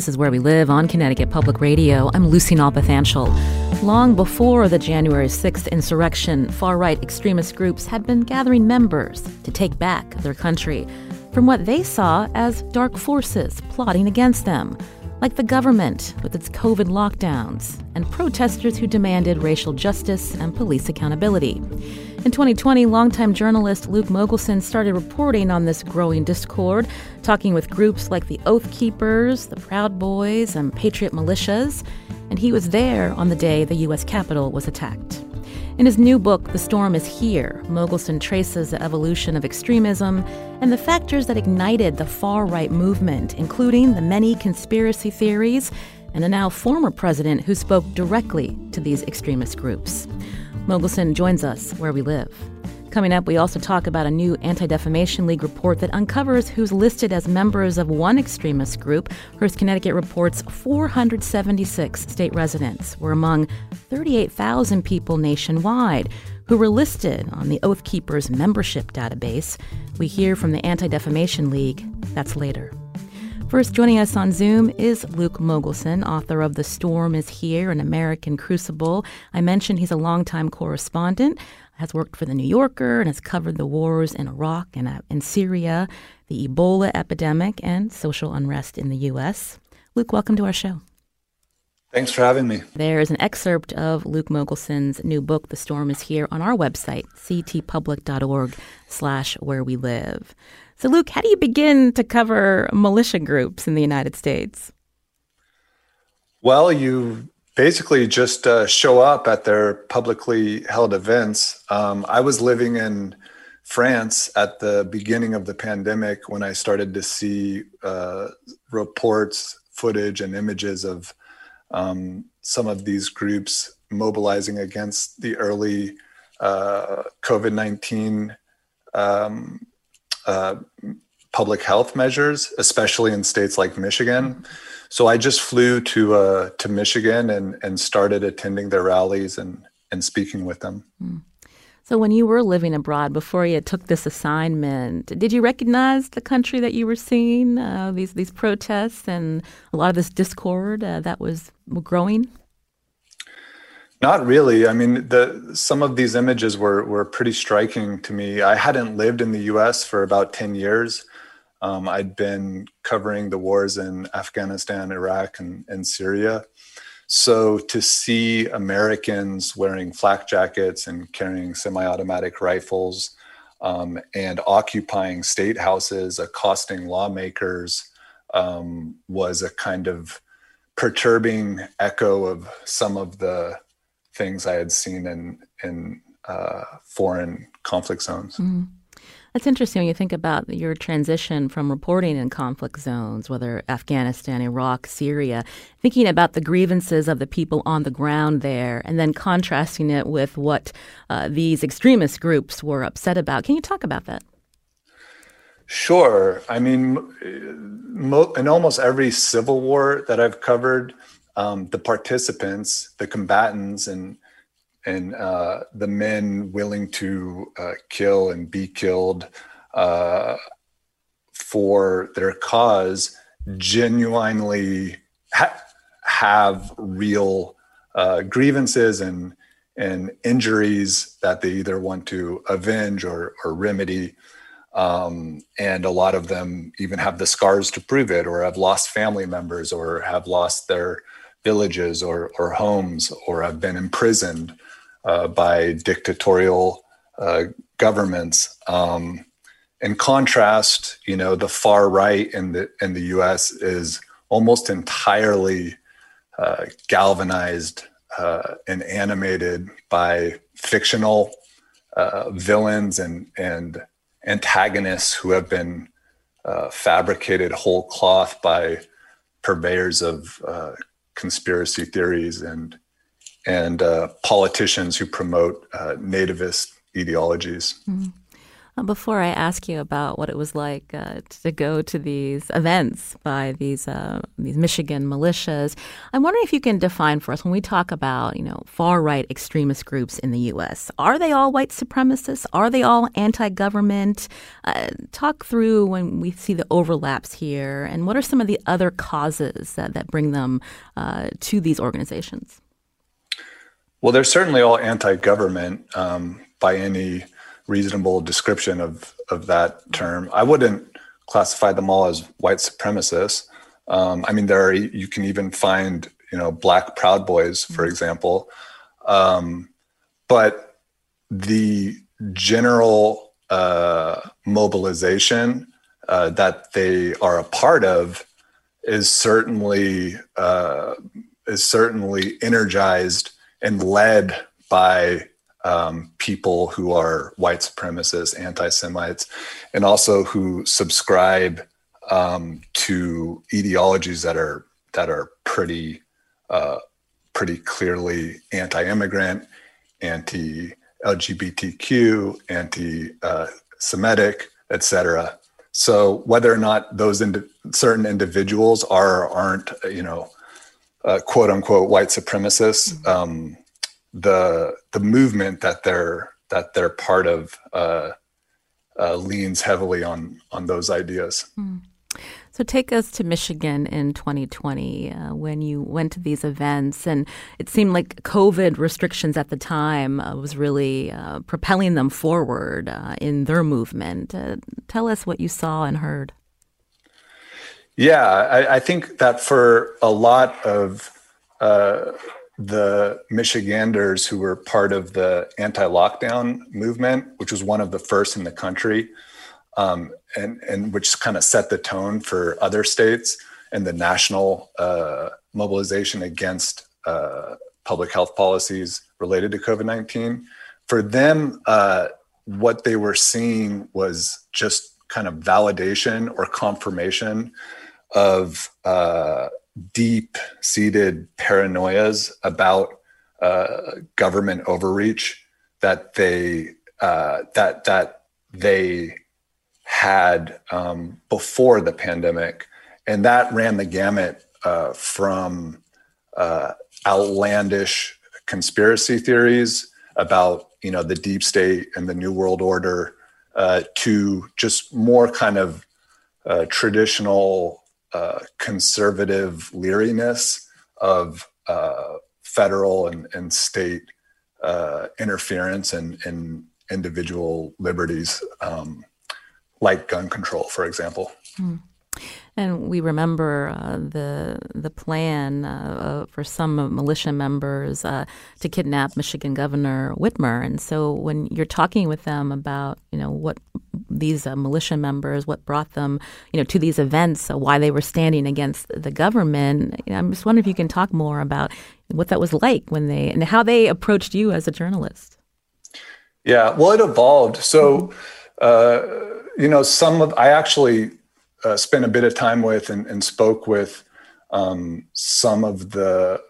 This is Where We Live on Connecticut Public Radio. I'm Lucy Nalpathanchil. Long before the January 6th insurrection, far right extremist groups had been gathering members to take back their country from what they saw as dark forces plotting against them, like the government with its COVID lockdowns, and protesters who demanded racial justice and police accountability. In 2020, longtime journalist Luke Mogelson started reporting on this growing discord, talking with groups like the Oath Keepers, the Proud Boys, and Patriot Militias, and he was there on the day the U.S. Capitol was attacked. In his new book, The Storm is Here, Mogelson traces the evolution of extremism and the factors that ignited the far right movement, including the many conspiracy theories and a now former president who spoke directly to these extremist groups. Mogelson joins us where we live. Coming up, we also talk about a new Anti Defamation League report that uncovers who's listed as members of one extremist group. Hearst, Connecticut reports 476 state residents were among 38,000 people nationwide who were listed on the Oath Keepers membership database. We hear from the Anti Defamation League. That's later. First, joining us on Zoom is Luke Mogelson, author of The Storm is Here, an American Crucible. I mentioned he's a longtime correspondent, has worked for The New Yorker, and has covered the wars in Iraq and uh, in Syria, the Ebola epidemic, and social unrest in the U.S. Luke, welcome to our show. Thanks for having me. There is an excerpt of Luke Mogelson's new book, The Storm is Here, on our website, ctpublic.org slash where we live. So, Luke, how do you begin to cover militia groups in the United States? Well, you basically just uh, show up at their publicly held events. Um, I was living in France at the beginning of the pandemic when I started to see uh, reports, footage, and images of um, some of these groups mobilizing against the early uh, COVID 19 um, uh, public health measures, especially in states like Michigan. So I just flew to uh, to Michigan and and started attending their rallies and and speaking with them. Mm. So when you were living abroad before you took this assignment, did you recognize the country that you were seeing uh, these these protests and a lot of this discord uh, that was growing? Not really. I mean, the some of these images were were pretty striking to me. I hadn't lived in the U.S. for about ten years. Um, I'd been covering the wars in Afghanistan, Iraq, and, and Syria. So to see Americans wearing flak jackets and carrying semi-automatic rifles um, and occupying state houses, accosting lawmakers, um, was a kind of perturbing echo of some of the things I had seen in in uh, foreign conflict zones. Mm. That's interesting when you think about your transition from reporting in conflict zones, whether Afghanistan, Iraq, Syria, thinking about the grievances of the people on the ground there, and then contrasting it with what uh, these extremist groups were upset about. Can you talk about that? Sure. I mean, in almost every civil war that I've covered, um, the participants, the combatants, and and uh, the men willing to uh, kill and be killed uh, for their cause genuinely ha- have real uh, grievances and and injuries that they either want to avenge or, or remedy. Um, and a lot of them even have the scars to prove it, or have lost family members, or have lost their villages or, or homes, or have been imprisoned uh, by dictatorial uh, governments. Um, in contrast, you know, the far right in the in the U.S. is almost entirely uh, galvanized uh, and animated by fictional uh, villains and and antagonists who have been uh, fabricated whole cloth by purveyors of conspiracy theories and and uh, politicians who promote uh, nativist ideologies. Mm. Uh, before I ask you about what it was like uh, to go to these events by these uh, these Michigan militias, I'm wondering if you can define for us when we talk about you know far right extremist groups in the U.S. Are they all white supremacists? Are they all anti-government? Uh, talk through when we see the overlaps here, and what are some of the other causes that, that bring them uh, to these organizations? Well, they're certainly all anti-government um, by any reasonable description of of that term. I wouldn't classify them all as white supremacists. Um, I mean, there are you can even find you know black Proud Boys, for mm-hmm. example, um, but the general uh, mobilization uh, that they are a part of is certainly uh, is certainly energized and led by um, people who are white supremacists, anti Semites, and also who subscribe um, to ideologies that are that are pretty uh, pretty clearly anti-immigrant, anti-LGBTQ, anti-Semitic, etc. So whether or not those indi- certain individuals are or aren't, you know, uh, quote unquote white supremacists, mm-hmm. um, the the movement that they're that they're part of uh, uh, leans heavily on on those ideas. Mm. So take us to Michigan in 2020 uh, when you went to these events, and it seemed like COVID restrictions at the time uh, was really uh, propelling them forward uh, in their movement. Uh, tell us what you saw and heard. Yeah, I, I think that for a lot of uh, the Michiganders who were part of the anti-lockdown movement, which was one of the first in the country, um, and and which kind of set the tone for other states and the national uh, mobilization against uh, public health policies related to COVID nineteen. For them, uh, what they were seeing was just kind of validation or confirmation of uh, deep seated paranoias about uh, government overreach that they uh, that that they had um, before the pandemic, and that ran the gamut uh, from uh, outlandish conspiracy theories about you know the deep state and the new world order uh, to just more kind of uh, traditional uh, conservative leeriness of uh, federal and, and state uh, interference in, in individual liberties, um, like gun control, for example. Mm. And we remember uh, the the plan uh, for some militia members uh, to kidnap Michigan Governor Whitmer. And so, when you're talking with them about, you know, what these uh, militia members, what brought them, you know, to these events, uh, why they were standing against the government, you know, I'm just wondering if you can talk more about what that was like when they and how they approached you as a journalist. Yeah, well, it evolved. So, uh, you know, some of I actually uh, spent a bit of time with and, and spoke with um, some of the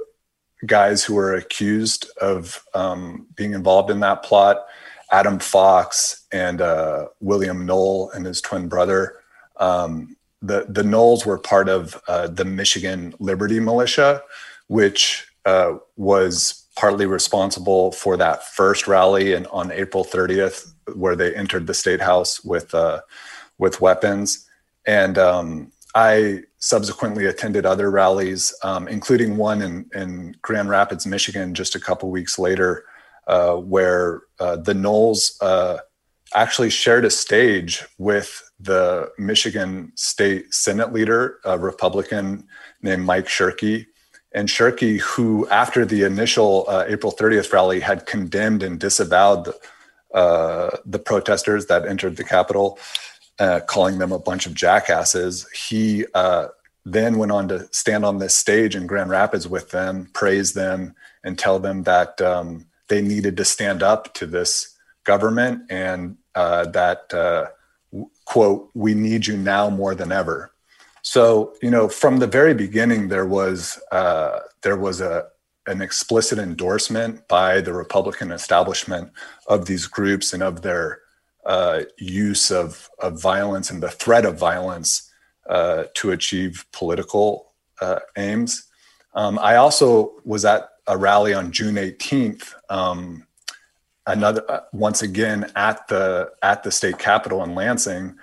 guys who were accused of um, being involved in that plot Adam Fox and uh, William Knoll and his twin brother. Um, the, the Knolls were part of uh, the Michigan Liberty Militia, which uh, was partly responsible for that first rally and on April 30th, where they entered the state house with uh, with weapons. And um, I subsequently attended other rallies, um, including one in, in, Grand Rapids, Michigan, just a couple weeks later, uh, where uh, the Knolls uh, actually shared a stage with the Michigan State Senate leader, a Republican named Mike Shirkey. And Shirkey, who after the initial uh, April 30th rally had condemned and disavowed the, uh, the protesters that entered the Capitol, calling them a bunch of jackasses. He then went on to stand on this stage in Grand Rapids with them, praise them, and tell them that um, they needed to stand up to this government and uh, that, uh, quote, we need you now more than ever. So, you know, from the very beginning, there was uh, there was a an explicit endorsement by the Republican establishment of these groups and of their uh, use of, of violence and the threat of violence uh, to achieve political uh, aims. Um, I also was at a rally on June 18th, um, another uh, once again at the at the state capitol in Lansing,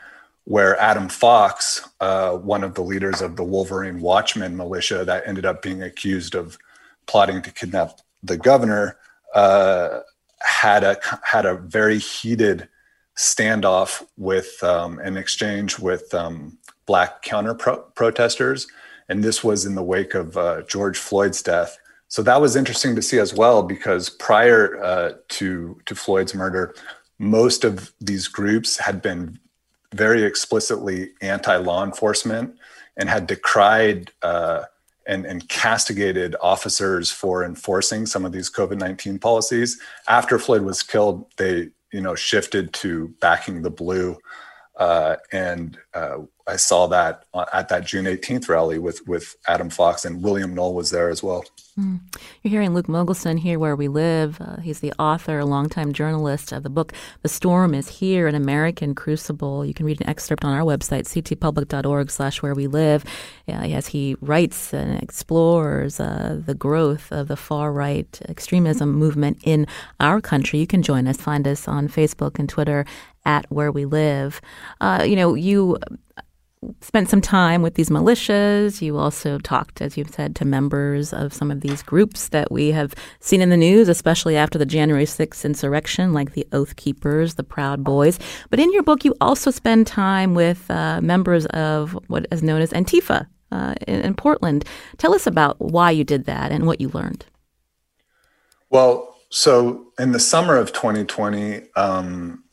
where Adam Fox, uh, one of the leaders of the Wolverine Watchmen militia that ended up being accused of plotting to kidnap the governor, uh, had a had a very heated standoff with um, an exchange with um, black counter pro- protesters, and this was in the wake of uh, George Floyd's death. So that was interesting to see as well, because prior uh, to to Floyd's murder, most of these groups had been very explicitly anti-law enforcement and had decried uh, and, and castigated officers for enforcing some of these COVID-19 policies. After Floyd was killed, they you know shifted to backing the blue, uh, and uh, I saw that at that June 18th rally with with Adam Fox and William Knoll was there as well. Mm. You're hearing Luke Mogelson here where we live. Uh, he's the author, a longtime journalist of the book The Storm is Here, an American Crucible. You can read an excerpt on our website, ctpublic.org slash where we live, uh, as he writes and explores uh, the growth of the far-right extremism movement in our country. You can join us. Find us on Facebook and Twitter at Where We Live. Uh, you know, you spent some time with these militias. You also talked, as you've said, to members of some of these groups that we have seen in the news, especially after the January 6th insurrection, like the Oath Keepers, the Proud Boys. But in your book, you also spend time with uh, members of what is known as Antifa uh, in, in Portland. Tell us about why you did that and what you learned. Well, so in the summer of 2020, um,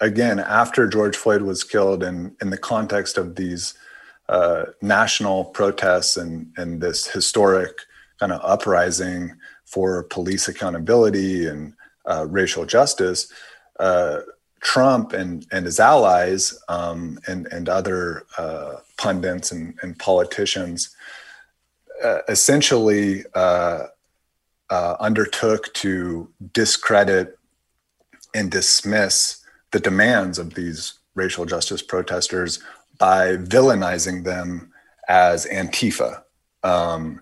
again, after George Floyd was killed, and in the context of these uh, national protests and, and this historic kind of uprising for police accountability and uh, racial justice, uh, Trump and, and his allies um, and, and other uh, pundits and, and politicians uh, essentially uh, undertook to discredit and dismiss the demands of these racial justice protesters by villainizing them as Antifa. Um,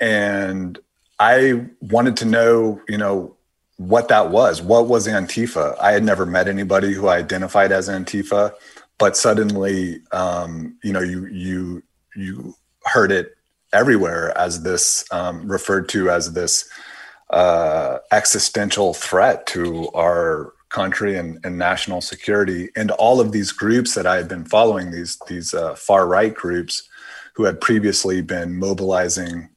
and I wanted to know, you know, what that was. What was Antifa? I had never met anybody who identified as Antifa, but suddenly, um, you know, you you you heard it everywhere as this um, referred to as this uh, existential threat to our country and, and, national security. And all of these groups that I had been following, these these uh, far right groups, who had previously been mobilizing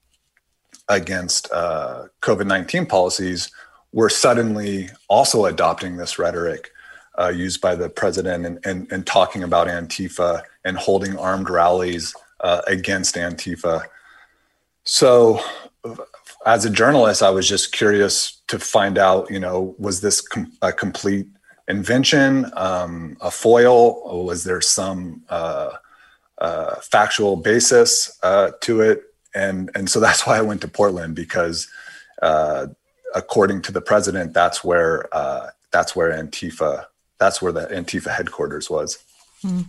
against uh, COVID nineteen policies, were suddenly also adopting this rhetoric uh, used by the president and, and, and, talking about Antifa and holding armed rallies uh, against Antifa. So as a journalist, I was just curious to find out, you know, was this com- a complete invention, um, a foil, or was there some uh, uh, factual basis uh, to it? And and so that's why I went to Portland because, uh, according to the president, that's where uh, that's where Antifa that's where the Antifa headquarters was. Mm.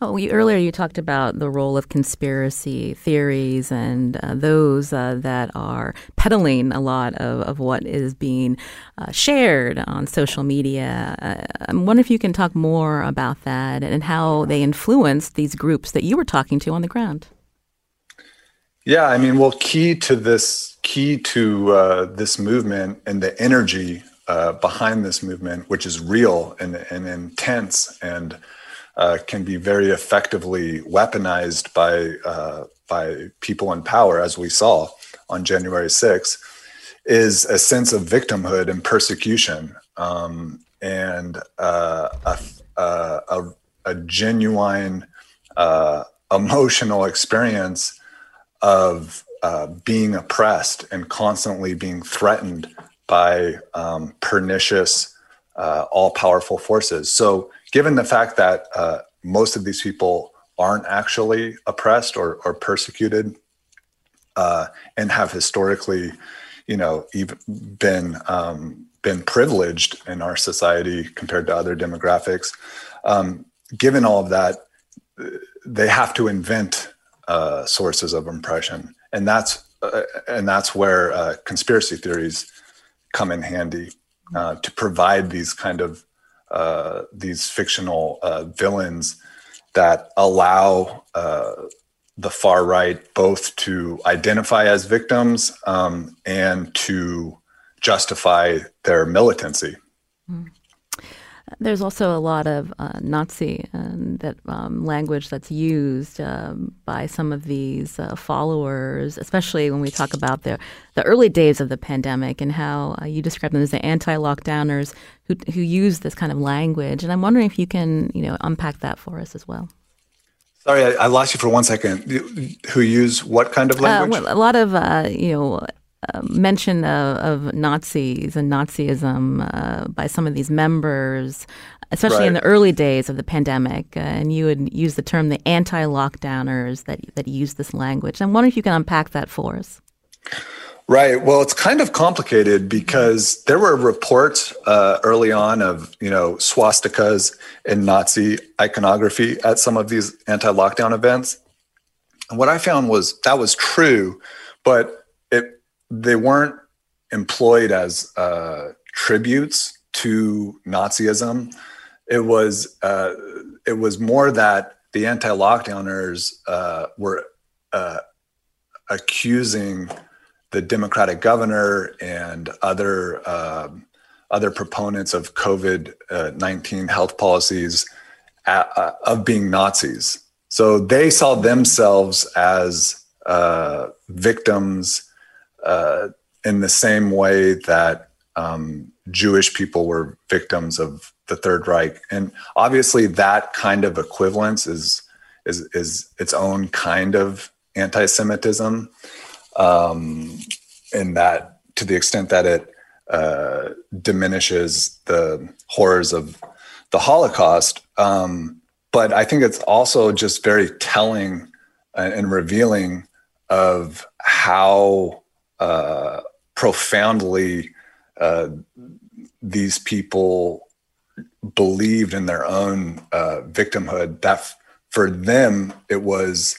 Oh, earlier you talked about the role of conspiracy theories and uh, those uh, that are peddling a lot of, of what is being uh, shared on social media. Uh, I wonder if you can talk more about that and how they influenced these groups that you were talking to on the ground. Yeah, I mean, well, key to this, key to uh, this movement and the energy uh, behind this movement, which is real and, and intense and uh, can be very effectively weaponized by uh, by people in power, as we saw on January 6th, is a sense of victimhood and persecution, um, and uh, a, a, a, genuine uh, emotional experience of uh, being oppressed and constantly being threatened by um, pernicious, uh, all-powerful forces. So given the fact that uh, most of these people aren't actually oppressed or, or persecuted uh, and have historically, you know, even been um, been privileged in our society compared to other demographics. Um, given all of that, they have to invent uh, sources of impression, and that's uh, and that's where uh, conspiracy theories come in handy uh, to provide these kind of uh, these fictional uh, villains that allow the far right both to identify as victims um, and to justify their militancy. Mm. There's also a lot of uh, Nazi and that um, language that's used um, by some of these uh, followers, especially when we talk about the the early days of the pandemic and how uh, you describe them as the anti-lockdowners who who use this kind of language. And I'm wondering if you can you know unpack that for us as well. Sorry, I, I lost you for one second. Who use what kind of uh, language? Well, a lot of uh, you know uh, mention of, of, Nazis and Nazism uh, by some of these members, especially right. in the early days of the pandemic. Uh, and you would use the term the anti-lockdowners that that use this language. I'm wondering if you can unpack that for us. Right. Well, it's kind of complicated because there were reports uh, early on of you know swastikas and Nazi iconography at some of these anti-lockdown events. And what I found was that was true, but they weren't employed as uh, tributes to Nazism. It was uh, it was more that the anti-lockdowners uh, were uh, accusing the Democratic governor and other um, other proponents of COVID uh, nineteen health policies at, uh, of being Nazis. So they saw themselves as victims uh, in the same way that um, Jewish people were victims of the Third Reich, and obviously that kind of equivalence is is is its own kind of anti-Semitism, um, in that to the extent that it uh, diminishes the horrors of the Holocaust. Um, but I think it's also just very telling and revealing of how uh, profoundly uh, these people believed in their own uh, victimhood that f- for them it was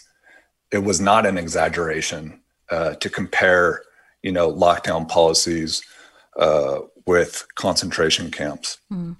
it was not an exaggeration uh, to compare you know lockdown policies uh, with concentration camps mm.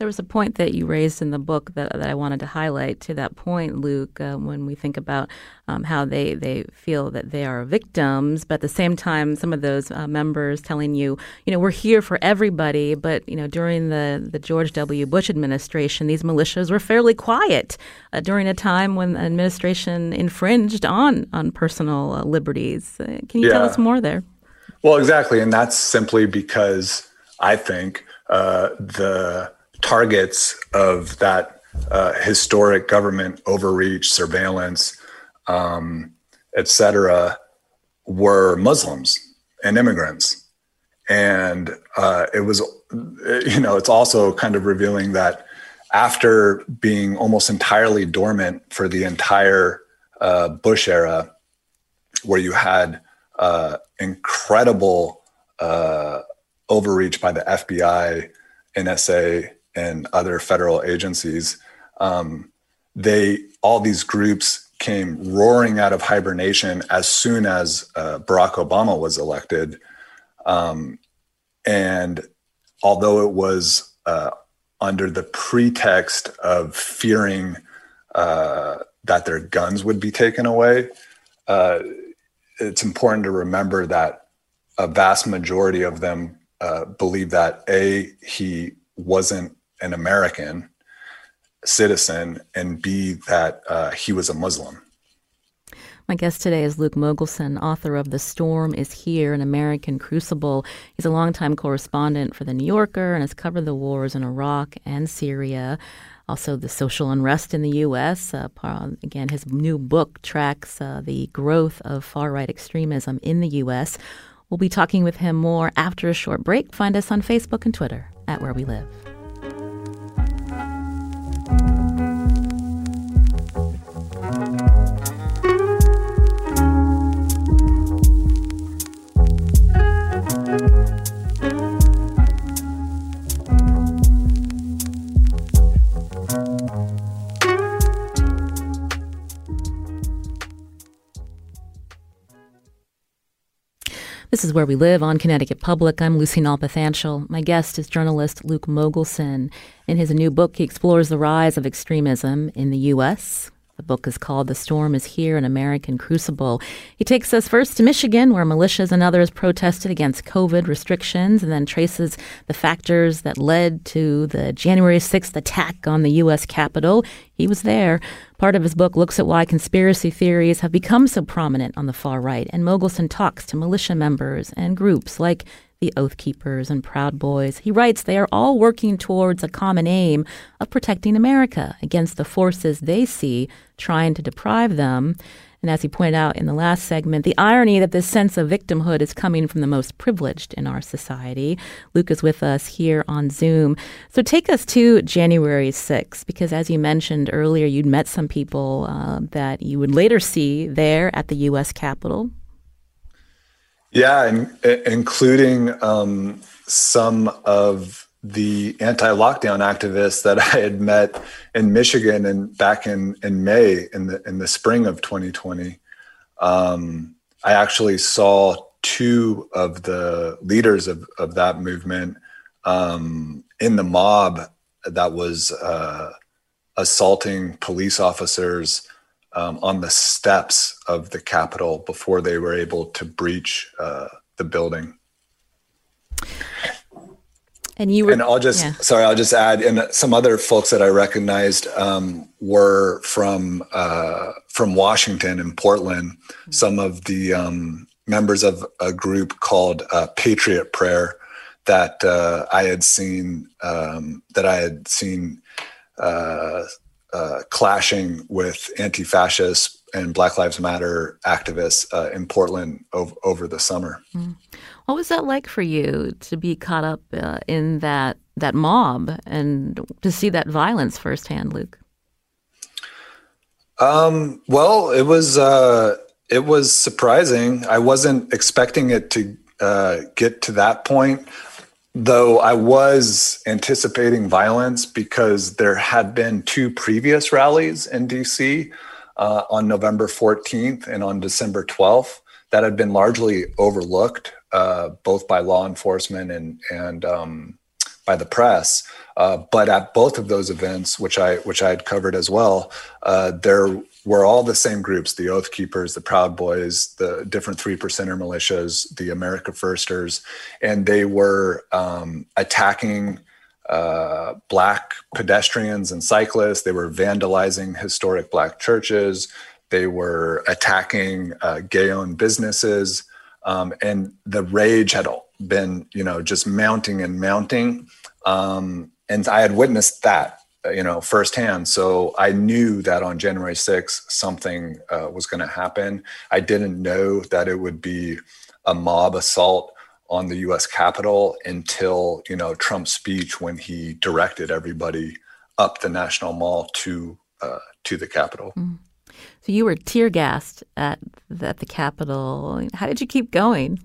There was a point that you raised in the book that, that I wanted to highlight. To that point, Luke, uh, when we think about um, how they, they feel that they are victims, but at the same time, some of those uh, members telling you, you know, we're here for everybody. But you know, during the the George W. Bush administration, these militias were fairly quiet uh, during a time when the administration infringed on on personal uh, liberties. Uh, can you yeah. tell us more there? Well, exactly, and that's simply because I think uh, the targets of that uh, historic government overreach, surveillance, um, et cetera, were Muslims and immigrants. And uh, it was, you know, it's also kind of revealing that after being almost entirely dormant for the entire uh, Bush era, where you had uh, incredible uh, overreach by the FBI, NSA, and other federal agencies, um, they all these groups came roaring out of hibernation as soon as uh, Barack Obama was elected, um, and although it was uh, under the pretext of fearing uh, that their guns would be taken away, uh, it's important to remember that a vast majority of them uh, believe that a he wasn't an American citizen and B, that uh, he was a Muslim. My guest today is Luke Mogelson, author of The Storm is Here, an American Crucible. He's a longtime correspondent for The New Yorker and has covered the wars in Iraq and Syria, also the social unrest in the U.S. Uh, again, his new book tracks uh, the growth of far right extremism in the U.S. We'll be talking with him more after a short break. Find us on Facebook and Twitter at Where We Live. This is Where We Live on Connecticut Public. I'm Lucy Nalpathanchil. My guest is journalist Luke Mogelson. In his new book, he explores the rise of extremism in the U.S., the book is called The Storm is Here, an American Crucible. He takes us first to Michigan, where militias and others protested against COVID restrictions, and then traces the factors that led to the January 6th attack on the U.S. Capitol. He was there. Part of his book looks at why conspiracy theories have become so prominent on the far right, and Mogelson talks to militia members and groups like the Oath Keepers and Proud Boys. He writes they are all working towards a common aim of protecting America against the forces they see trying to deprive them. And as he pointed out in the last segment, the irony that this sense of victimhood is coming from the most privileged in our society. Luke is with us here on Zoom. So take us to January 6th, because as you mentioned earlier, you'd met some people uh, that you would later see there at the U.S. Capitol. Yeah, and, including um, some of the anti-lockdown activists that I had met in Michigan and back in in May in the in the spring of 2020. Um, I actually saw two of the leaders of of that movement um, in the mob that was uh, assaulting police officers um, on the steps of the Capitol before they were able to breach uh, the building. And you were, and I'll just yeah. sorry, I'll just add, and some other folks that I recognized um, were from uh, from Washington and Portland. Mm-hmm. Some of the um, members of a group called uh, Patriot Prayer that uh, I had seen um, that I had seen uh, clashing with anti-fascist and Black Lives Matter activists uh, in Portland over, over the summer. Mm. What was that like for you to be caught up uh, in that that mob and to see that violence firsthand, Luke? Um, well, it was uh, it was surprising. I wasn't expecting it to uh, get to that point though I was anticipating violence because there had been two previous rallies in DC uh, on November 14th and on December 12th that had been largely overlooked uh, both by law enforcement and and um, by the press. Uh, but at both of those events, which I which I had covered as well, uh, there were all the same groups the Oath Keepers, the Proud Boys, the different three percenter militias, the America Firsters, and they were um, attacking uh, black pedestrians and cyclists. They were vandalizing historic black churches. They were attacking uh, gay owned businesses. Um, and the rage had been, you know, just mounting and mounting. Um, and I had witnessed that you know firsthand. So i knew that on january 6th something uh, was going to happen. I didn't know that it would be a mob assault on the us capitol until you know trump's speech when he directed everybody up the national mall to uh, to the capitol. Mm. so you were tear gassed at, at the capitol. How did you keep going?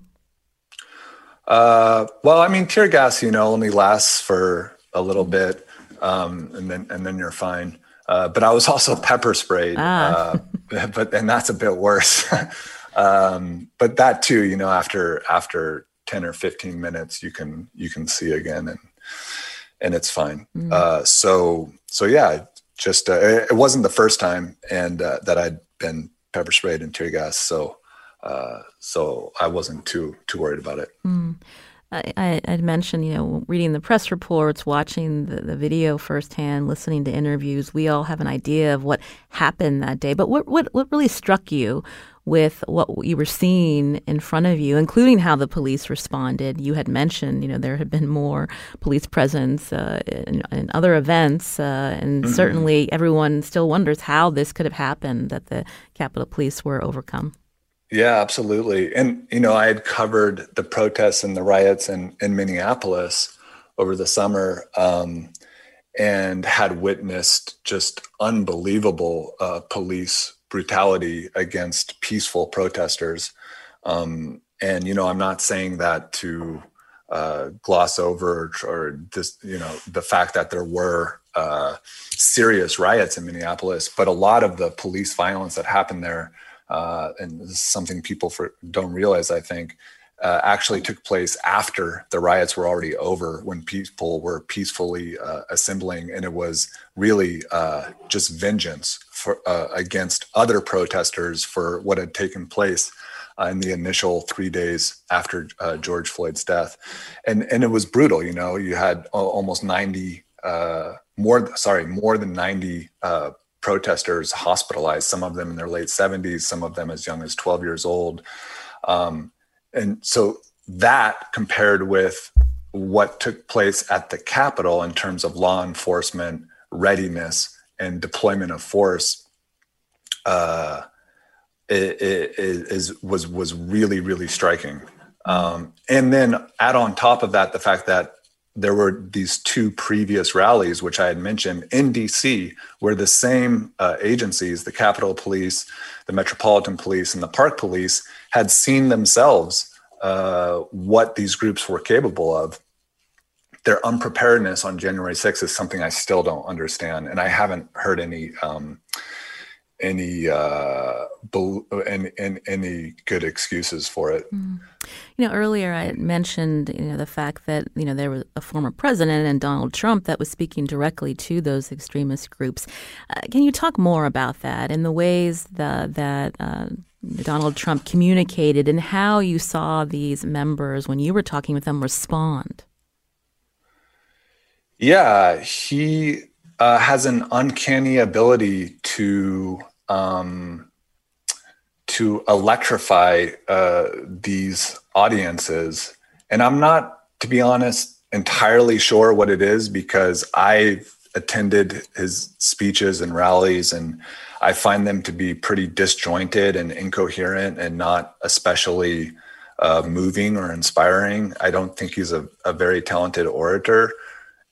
Uh, well i mean tear gas you know only lasts for a little bit um, and then and then you're fine. Uh, but I was also pepper sprayed, ah. uh, but and that's a bit worse. um, but that too, you know, after after ten or fifteen minutes, you can you can see again, and and it's fine. Mm. Uh, so so yeah, just uh, it wasn't the first time, and uh, that I'd been pepper sprayed and tear gas. So uh, so I wasn't too too worried about it. Mm. I, I mentioned, you know, reading the press reports, watching the, the video firsthand, listening to interviews. We all have an idea of what happened that day. But what, what, what really struck you with what you were seeing in front of you, including how the police responded? You had mentioned, you know, there had been more police presence uh, in, in, other events, uh, and mm-hmm. certainly everyone still wonders how this could have happened that the Capitol Police were overcome. Yeah, absolutely. And, you know, I had covered the protests and the riots in, in Minneapolis over the summer um, and had witnessed just unbelievable uh, police brutality against peaceful protesters. Um, and, you know, I'm not saying that to uh, gloss over or, just you know, the fact that there were uh, serious riots in Minneapolis, but a lot of the police violence that happened there uh, and this is something people for, don't realize, I think, uh, actually took place after the riots were already over when people were peacefully uh, assembling and it was really uh, just vengeance for, uh, against other protesters for what had taken place uh, in the initial three days after uh, George Floyd's death, and and it was brutal. You know, you had almost ninety more, sorry, more than ninety protesters hospitalized. Some of them in their late seventies, some of them as young as twelve years old. Um, and so that compared with what took place at the Capitol in terms of law enforcement readiness and deployment of force uh, is, was was really really striking. Um, and then add on top of that the fact that there were these two previous rallies, which I had mentioned in DC, where the same uh, agencies, the Capitol Police, the Metropolitan Police, and the Park Police, had seen themselves uh, what these groups were capable of. Their unpreparedness on January 6th is something I still don't understand, and I haven't heard any um, any uh, any, good excuses for it. Mm. You know, earlier I mentioned you know the fact that you know there was a former president and Donald Trump that was speaking directly to those extremist groups. Uh, can you talk more about that and the ways that that uh, Donald Trump communicated and how you saw these members when you were talking with them respond? Yeah, he uh, has an uncanny ability to um, to electrify uh, these audiences, and I'm not, to be honest, entirely sure what it is because I've attended his speeches and rallies and I find them to be pretty disjointed and incoherent and not especially uh, moving or inspiring. I don't think he's a, a, very talented orator.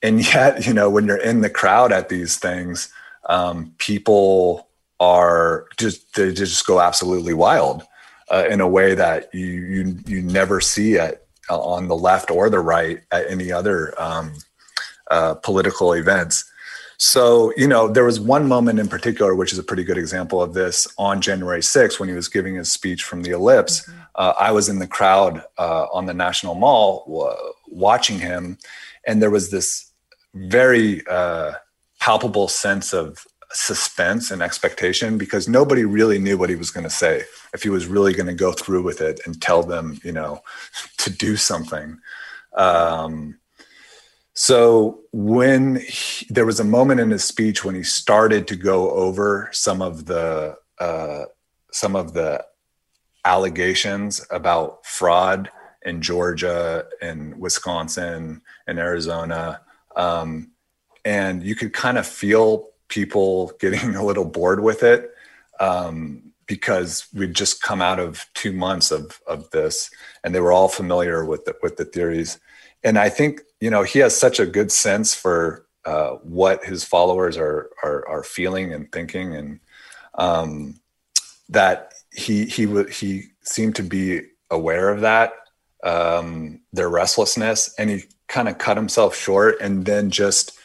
And yet, you know, when you're in the crowd at these things, um, people are just, they just go absolutely wild uh, in a way that you, you, you never see it uh, on the left or the right at any other um, uh, political events. So, you know, there was one moment in particular, which is a pretty good example of this on January 6th when he was giving his speech from the ellipse. Mm-hmm. Uh, I was in the crowd uh, on the National Mall uh, watching him, and there was this very uh, palpable sense of suspense and expectation because nobody really knew what he was going to say if he was really going to go through with it and tell them you know to do something. Um, so when he, there was a moment in his speech when he started to go over some of the uh, some of the allegations about fraud in Georgia and Wisconsin and Arizona, um, and you could kind of feel people getting a little bored with it um, because we'd just come out of two months of of this, and they were all familiar with the, with the theories. And I think you know he has such a good sense for uh, what his followers are, are are feeling and thinking, and um, that he he would he seemed to be aware of that um, their restlessness, and he kind of cut himself short, and then just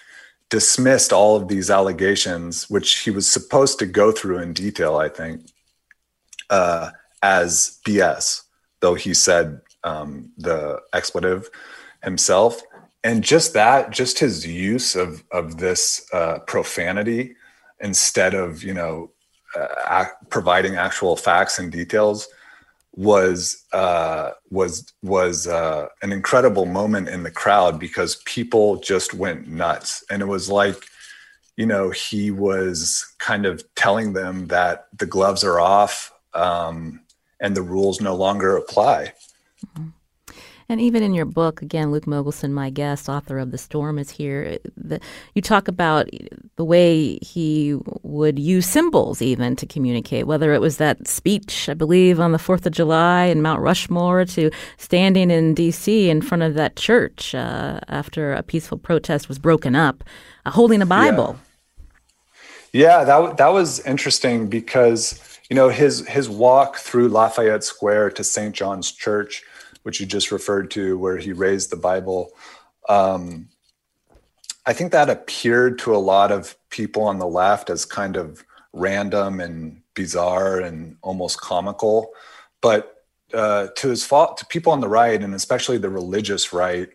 dismissed all of these allegations, which he was supposed to go through in detail, I think, uh, as BS. Though he said um, the expletive himself and just that just his use of of this uh, profanity instead of you know uh, providing actual facts and details was uh, was was uh, an incredible moment in the crowd because people just went nuts and it was like you know he was kind of telling them that the gloves are off um, and the rules no longer apply. And even in your book, again, Luke Mogelson, my guest, author of The Storm, is here. The, you talk about the way he would use symbols even to communicate, whether it was that speech, I believe, on the 4th of July in Mount Rushmore to standing in D.C. in front of that church uh, after a peaceful protest was broken up, uh, holding a Bible. Yeah. yeah, that, that was interesting because, you know, his, his walk through Lafayette Square to St. John's Church – which you just referred to, where he raised the Bible. Um, I think that appeared to a lot of people on the left as kind of random and bizarre and almost comical. But uh, to his fault to people on the right and especially the religious right,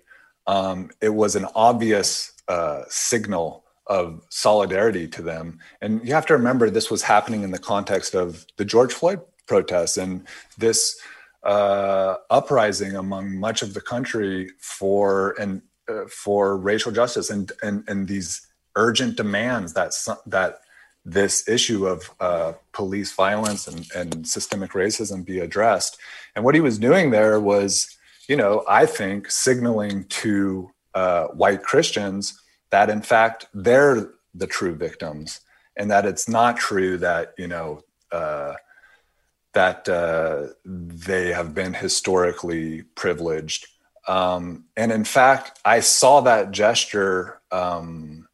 um, it was an obvious uh, signal of solidarity to them. And you have to remember this was happening in the context of the George Floyd protests and this uh, uprising among much of the country for and uh, for racial justice and, and and these urgent demands that some, that this issue of uh, police violence and, and systemic racism be addressed. And what he was doing there was, you know, I think signaling to uh, white Christians that in fact they're the true victims and that it's not true that, you know, uh, that uh, they have been historically privileged. Um, and in fact, I saw that gesture um,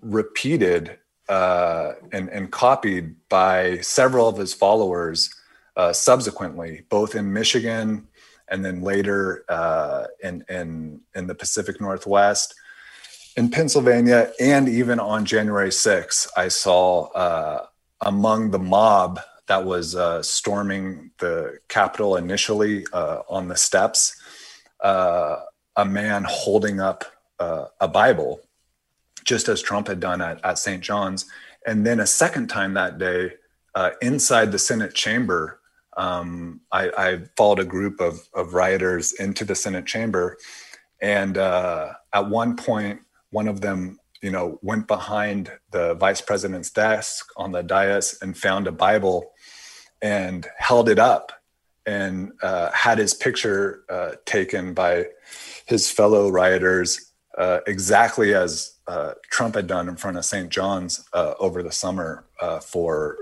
repeated uh, and, and, copied by several of his followers uh, subsequently, both in Michigan and then later uh, in, in, in the Pacific Northwest. In Pennsylvania, and even on January 6th, I saw uh, among the mob that was uh, storming the Capitol initially uh, on the steps, uh, a man holding up uh, a Bible, just as Trump had done at, at St. John's. And then a second time that day, uh, inside the Senate chamber, um, I, I, followed a group of, of, rioters into the Senate chamber. And uh, at one point, one of them you know, went behind the vice president's desk on the dais and found a Bible and held it up and uh, had his picture uh, taken by his fellow rioters uh, exactly as uh, Trump had done in front of St. John's uh, over the summer uh, for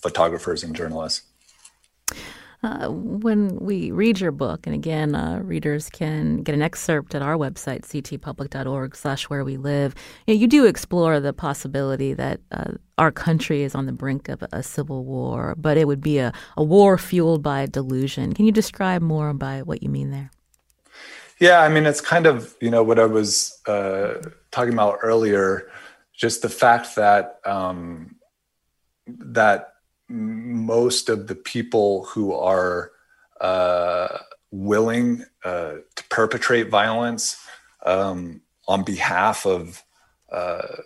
photographers and journalists. Uh, when we read your book, and again, uh, readers can get an excerpt at our website, ctpublic.org slash where we live, you, know, you, do explore the possibility that uh, our country is on the brink of a civil war, but it would be a, a war fueled by delusion. Can you describe more by what you mean there? Yeah, I mean, it's kind of, you know, what I was uh, talking about earlier, just the fact that um, that most of the people who are uh, willing uh, to perpetrate violence um, on behalf of uh,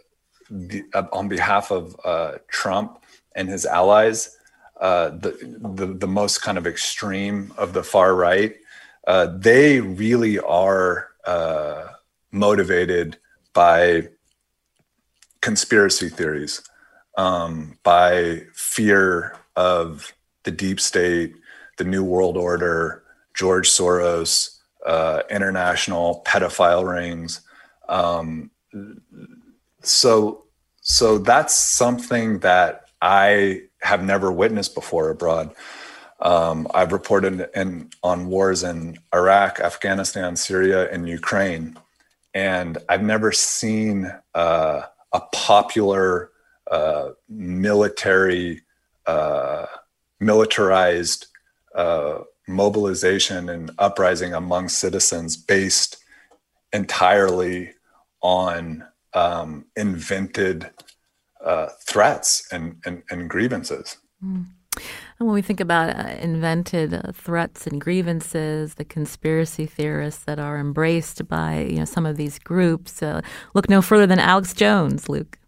the, uh, on behalf of uh, Trump and his allies, uh, the, the, the most kind of extreme of the far right, they really are motivated by conspiracy theories um, by fear of the deep state, the New World Order, George Soros, uh, international pedophile rings. Um, so, so that's something that I have never witnessed before abroad. Um, I've reported in, on wars in Iraq, Afghanistan, Syria, and Ukraine, and I've never seen uh, a popular uh, military, uh, militarized uh, mobilization and uprising among citizens based entirely on um, invented uh, threats and, and, and grievances. Mm. And when we think about uh, invented uh, threats and grievances, the conspiracy theorists that are embraced by you know some of these groups, uh, look no further than Alex Jones, Luke.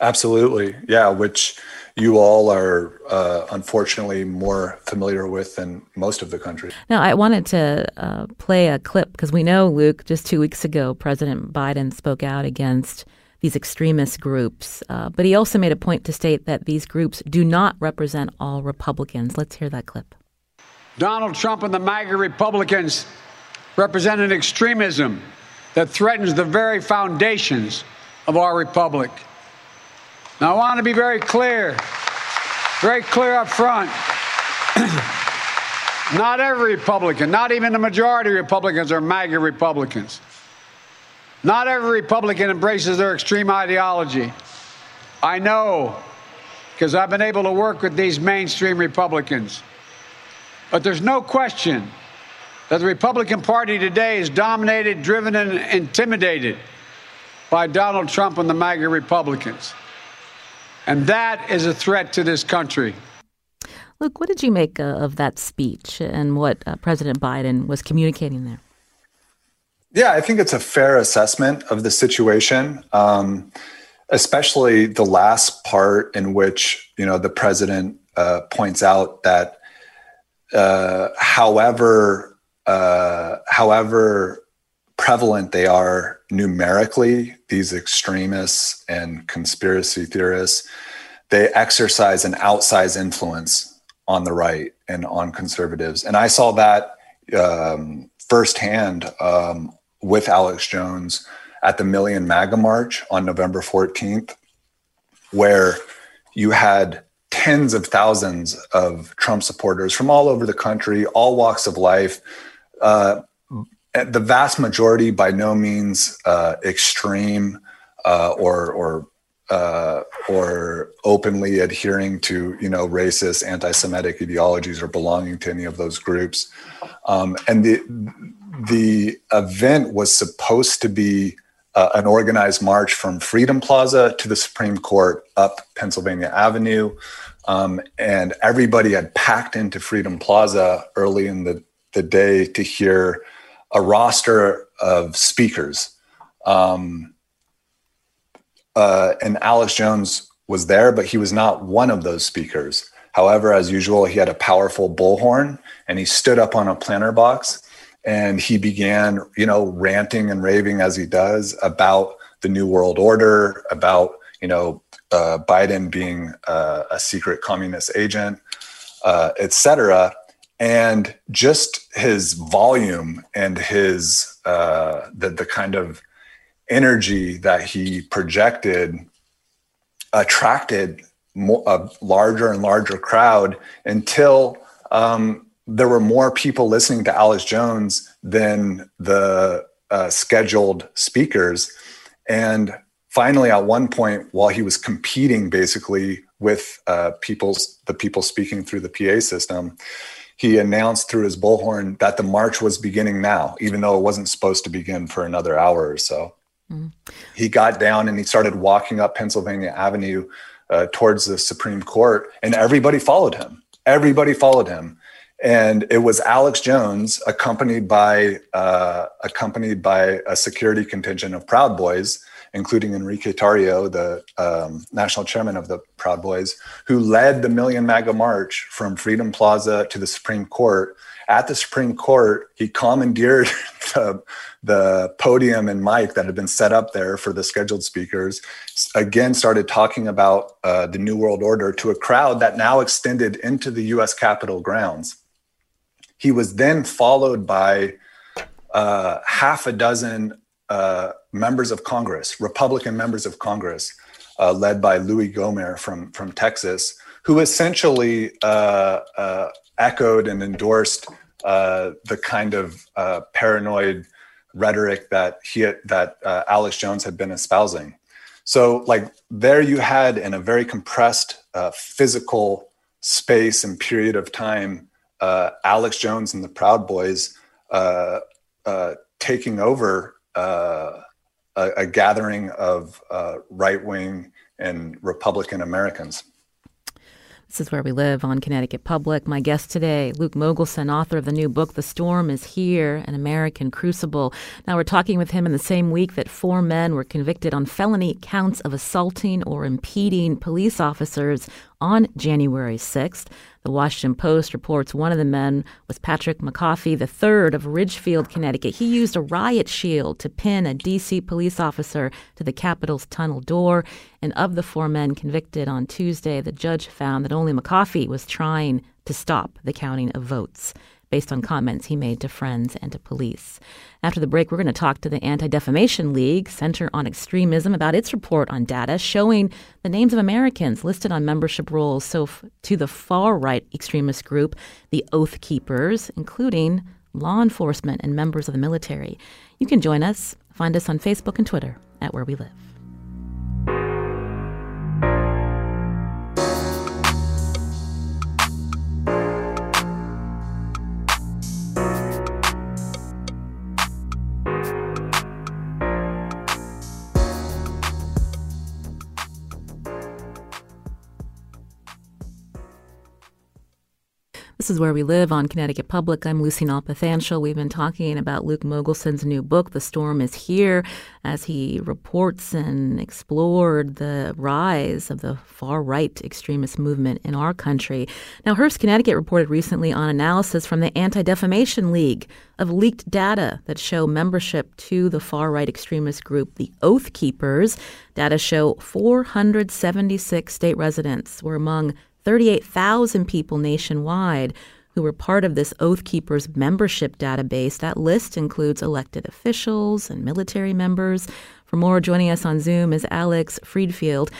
Absolutely. Yeah, which you all are uh, unfortunately more familiar with than most of the country. Now, I wanted to uh, play a clip because we know, Luke, just two weeks ago, President Biden spoke out against these extremist groups, uh, but he also made a point to state that these groups do not represent all Republicans. Let's hear that clip. Donald Trump and the MAGA Republicans represent an extremism that threatens the very foundations of our republic. Now, I want to be very clear, very clear up front. not every Republican, not even the majority of Republicans are MAGA Republicans. Not every Republican embraces their extreme ideology. I know because I've been able to work with these mainstream Republicans. But there's no question that the Republican Party today is dominated, driven, and intimidated by Donald Trump and the MAGA Republicans. And that is a threat to this country. Luke, what did you make uh, of that speech and what uh, President Biden was communicating there? Yeah, I think it's a fair assessment of the situation, um, especially the last part in which you know the president uh, points out that, uh, however, uh, however prevalent they are numerically, these extremists and conspiracy theorists, they exercise an outsized influence on the right and on conservatives, and I saw that um, firsthand um, with Alex Jones at the Million MAGA March on November 14th, where you had tens of thousands of Trump supporters from all over the country, all walks of life. Uh, the vast majority, by no means uh, extreme uh, or or uh, or openly adhering to you know racist, anti-Semitic ideologies or belonging to any of those groups, um, and the the event was supposed to be uh, an organized march from Freedom Plaza to the Supreme Court up Pennsylvania Avenue. Um, and everybody had packed into Freedom Plaza early in the, the day to hear a roster of speakers. Um, uh, and Alex Jones was there, but he was not one of those speakers. However, as usual, he had a powerful bullhorn and he stood up on a planter box and he began you know ranting and raving as he does about the new world order about you know uh, biden being uh, a secret communist agent uh, etc and just his volume and his uh, the, the kind of energy that he projected attracted more, a larger and larger crowd until um, there were more people listening to Alex Jones than the uh, scheduled speakers. And finally, at one point, while he was competing basically with uh, people's the people speaking through the PA system, he announced through his bullhorn that the march was beginning now, even though it wasn't supposed to begin for another hour or so. Mm. He got down and he started walking up Pennsylvania Avenue uh, towards the Supreme Court, and everybody followed him. Everybody followed him and it was Alex Jones, accompanied by uh, accompanied by a security contingent of Proud Boys, including Enrique Tarrio, the um, national chairman of the Proud Boys, who led the Million MAGA March from Freedom Plaza to the Supreme Court. At the Supreme Court, he commandeered the, the podium and mic that had been set up there for the scheduled speakers. Again, started talking about uh, the New World Order to a crowd that now extended into the U.S. Capitol grounds he was then followed by uh, half a dozen uh, members of Congress, Republican members of Congress, uh, led by Louie Gohmert from, from Texas, who essentially uh, uh, echoed and endorsed uh, the kind of paranoid rhetoric that he that Alex Jones had been espousing. So, like there, you had in a very compressed physical space and period of time uh, Alex Jones and the Proud Boys uh, uh, taking over uh, a, a, gathering of uh, right wing and Republican Americans. This is where we live on Connecticut Public. My guest today, Luke Mogelson, author of the new book, The Storm is Here An American Crucible. Now, we're talking with him in the same week that four men were convicted on felony counts of assaulting or impeding police officers on January 6th. The Washington Post reports one of the men was Patrick McCaughey, the third of Ridgefield, Connecticut. He used a riot shield to pin a D.C. police officer to the Capitol's tunnel door. And of the four men convicted on Tuesday, the judge found that only McCaughey was trying to stop the counting of votes based on comments he made to friends and to police. After the break, we're going to talk to the Anti Defamation League Center on Extremism about its report on data showing the names of Americans listed on membership rolls so f- to the far right extremist group, the Oath Keepers, including law enforcement and members of the military. You can join us. Find us on Facebook and Twitter at Where We Live. Is Where We Live on Connecticut Public. I'm Lucy Nalpathanchil. We've been talking about Luke Mogelson's new book, The Storm is Here, as he reports and explored the rise of the far right extremist movement in our country. Now, Hearst, Connecticut reported recently on analysis from the Anti Defamation League of leaked data that show membership to the far right extremist group, the Oath Keepers. Data show 476 state residents were among 38,000 people nationwide who were part of this Oath Keepers membership database. That list includes elected officials and military members. For more, joining us on Zoom is Alex Friedfield.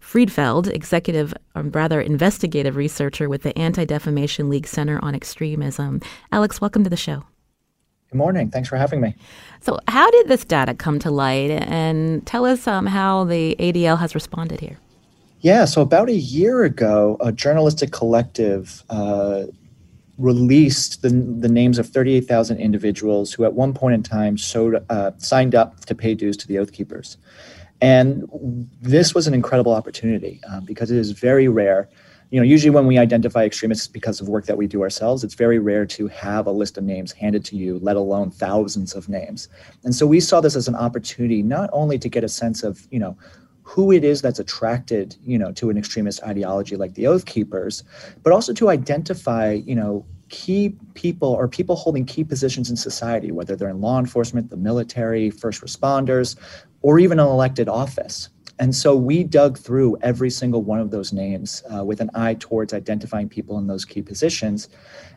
Friedfeld, executive, or rather investigative researcher with the Anti Defamation League Center on Extremism. Alex, welcome to the show. Good morning. Thanks for having me. So, how did this data come to light? And tell us um, how the ADL has responded here. Yeah, so about a year ago, a journalistic collective uh, released the, the names of 38,000 individuals who, at one point in time, showed, uh, signed up to pay dues to the Oath Keepers. And this was an incredible opportunity uh, because it is very rare. You know, usually when we identify extremists because of work that we do ourselves, it's very rare to have a list of names handed to you, let alone thousands of names. And so we saw this as an opportunity not only to get a sense of, you know, who it is that's attracted, you know, to an extremist ideology like the Oath Keepers, but also to identify, you know, key people or people holding key positions in society, whether they're in law enforcement, the military, first responders, or even an elected office. And so we dug through every single one of those names uh, with an eye towards identifying people in those key positions.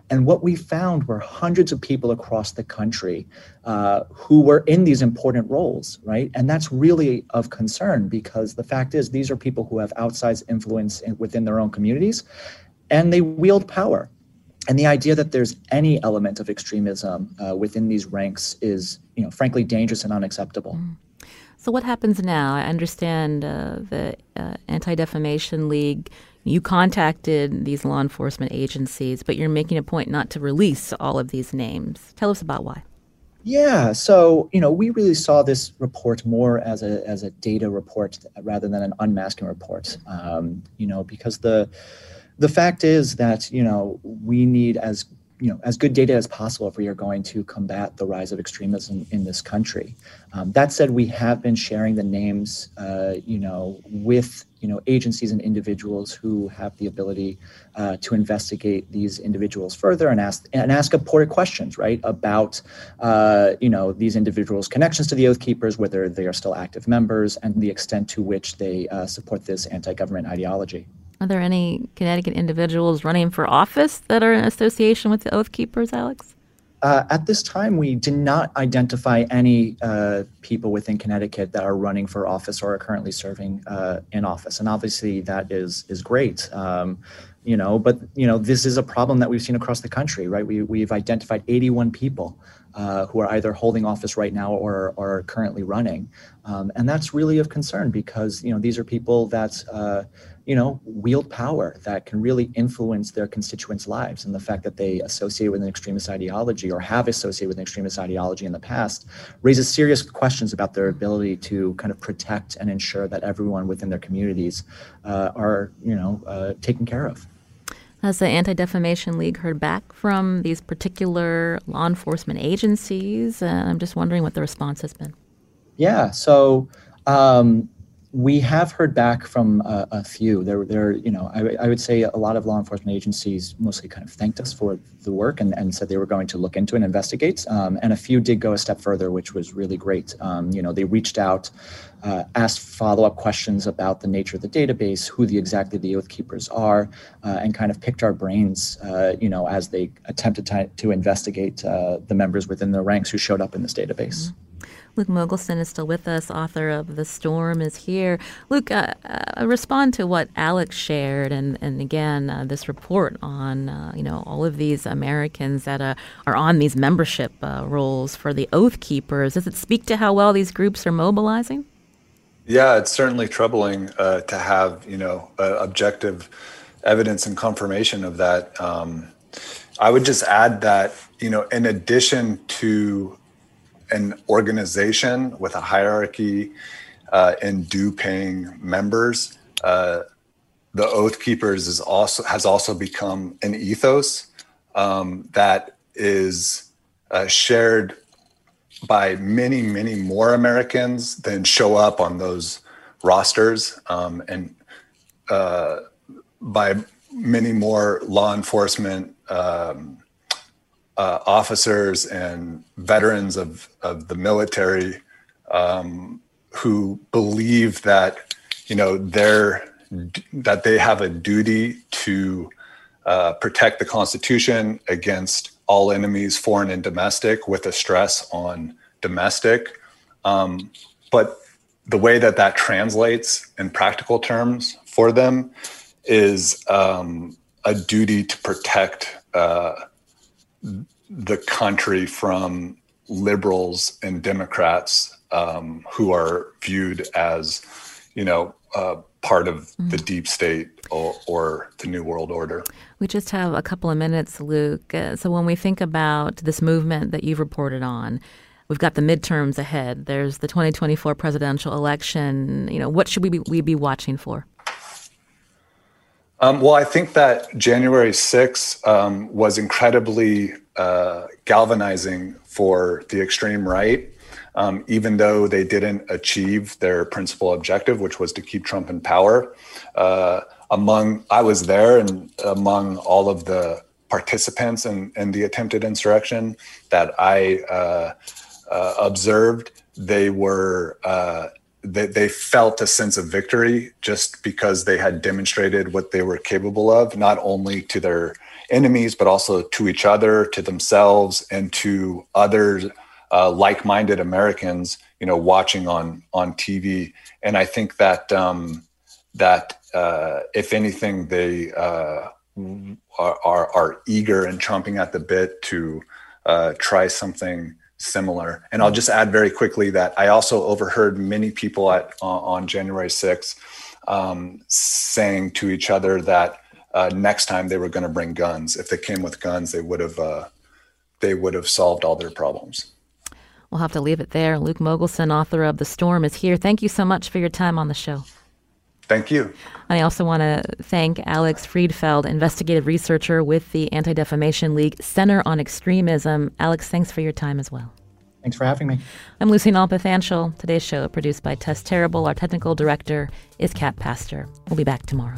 And what we found were hundreds of people across the country uh, who were in these important roles, right? And that's really of concern because the fact is, these are people who have outsized influence in, within their own communities and they wield power. And the idea that there's any element of extremism uh, within these ranks is, you know, frankly dangerous and unacceptable. Mm. So, what happens now? I understand uh, the uh, Anti Defamation League you contacted these law enforcement agencies, but you're making a point not to release all of these names. Tell us about why. Yeah, so you know, we really saw this report more as a as a data report rather than an unmasking report. Um, you know, because the the fact is that you know we need as you know as good data as possible if we are going to combat the rise of extremism in this country. Um, that said, we have been sharing the names, uh, you know, with you know agencies and individuals who have the ability uh, to investigate these individuals further and ask and ask important questions, right, about uh, you know these individuals' connections to the Oath Keepers, whether they are still active members, and the extent to which they uh, support this anti-government ideology. Are there any Connecticut individuals running for office that are in association with the Oath Keepers, Alex? Uh, at this time, we did not identify any uh, people within Connecticut that are running for office or are currently serving uh, in office, and obviously that is is great. Um, you know, but you know, this is a problem that we've seen across the country, right? We we've identified 81 people uh, who are either holding office right now or, are currently running, um, and that's really of concern because you know these are people that uh, you know, wield power that can really influence their constituents' lives. And the fact that they associate with an extremist ideology or have associated with an extremist ideology in the past raises serious questions about their ability to kind of protect and ensure that everyone within their communities uh, are, you know, uh, taken care of. Has the Anti Defamation League heard back from these particular law enforcement agencies? Uh, I'm just wondering what the response has been. Yeah, so um, we have heard back from a, few. There, there, you know, I, I, would say a lot of law enforcement agencies mostly kind of thanked us for the work and, and said they were going to look into and investigate. Um, and a few did go a step further, which was really great. Um, you know, they reached out, uh, asked follow-up questions about the nature of the database, who the exactly the oath keepers are, uh, and kind of picked our brains, uh, you know, as they attempted to, to investigate uh, the members within the ranks who showed up in this database. Mm-hmm. Luke Mogelson is still with us, author of The Storm is Here. Luke, uh, uh, respond to what Alex shared, and, and again, uh, this report on, uh, you know, all of these Americans that uh, are on these membership roles for the Oath Keepers. Does it speak to how well these groups are mobilizing? Yeah, it's certainly troubling to have, you know, objective evidence and confirmation of that. Um, I would just add that, you know, in addition to an organization with a hierarchy uh, and due paying members. Uh, the Oath Keepers is also has also become an ethos um, that is uh, shared by many, many more Americans than show up on those rosters, um, and uh, by many more law enforcement um, uh, officers and veterans of, of the military um, who believe that you know they're that they have a duty to uh, protect the Constitution against all enemies, foreign and domestic, with a stress on domestic. Um, but the way that that translates in practical terms for them is um, a duty to protect uh, the country from liberals and Democrats um, who are viewed as, you know, uh, part of mm. the deep state or, or, the New World Order. We just have a couple of minutes, Luke. Uh, so when we think about this movement that you've reported on, we've got the midterms ahead. There's the 2024 presidential election. You know, what should we be, we be watching for? Um, well, I think that January 6th um, was incredibly uh, galvanizing for the extreme right, um, even though they didn't achieve their principal objective, which was to keep Trump in power. Uh, among I was there, and among all of the participants in, in the attempted insurrection that I uh, uh observed, they were uh, they, they felt a sense of victory just because they had demonstrated what they were capable of, not only to their enemies, but also to each other, to themselves, and to other uh, like-minded Americans, you know, watching on on TV. And I think that um, that uh, if anything, they uh, are, are, are eager and chomping at the bit to uh, try something similar. And I'll just add very quickly that I also overheard many people at on January 6th um, saying to each other that uh, next time they were going to bring guns. If they came with guns, they would have uh, they would have solved all their problems. We'll have to leave it there. Luke Mogelson, author of The Storm, is here. Thank you so much for your time on the show. Thank you. I also want to thank Alex Friedfeld, investigative researcher with the Anti Defamation League Center on Extremism. Alex, thanks for your time as well. Thanks for having me. I'm Lucy Nalpathanchil. Today's show produced by Tess Terrible. Our technical director is Kat Pastor. We'll be back tomorrow.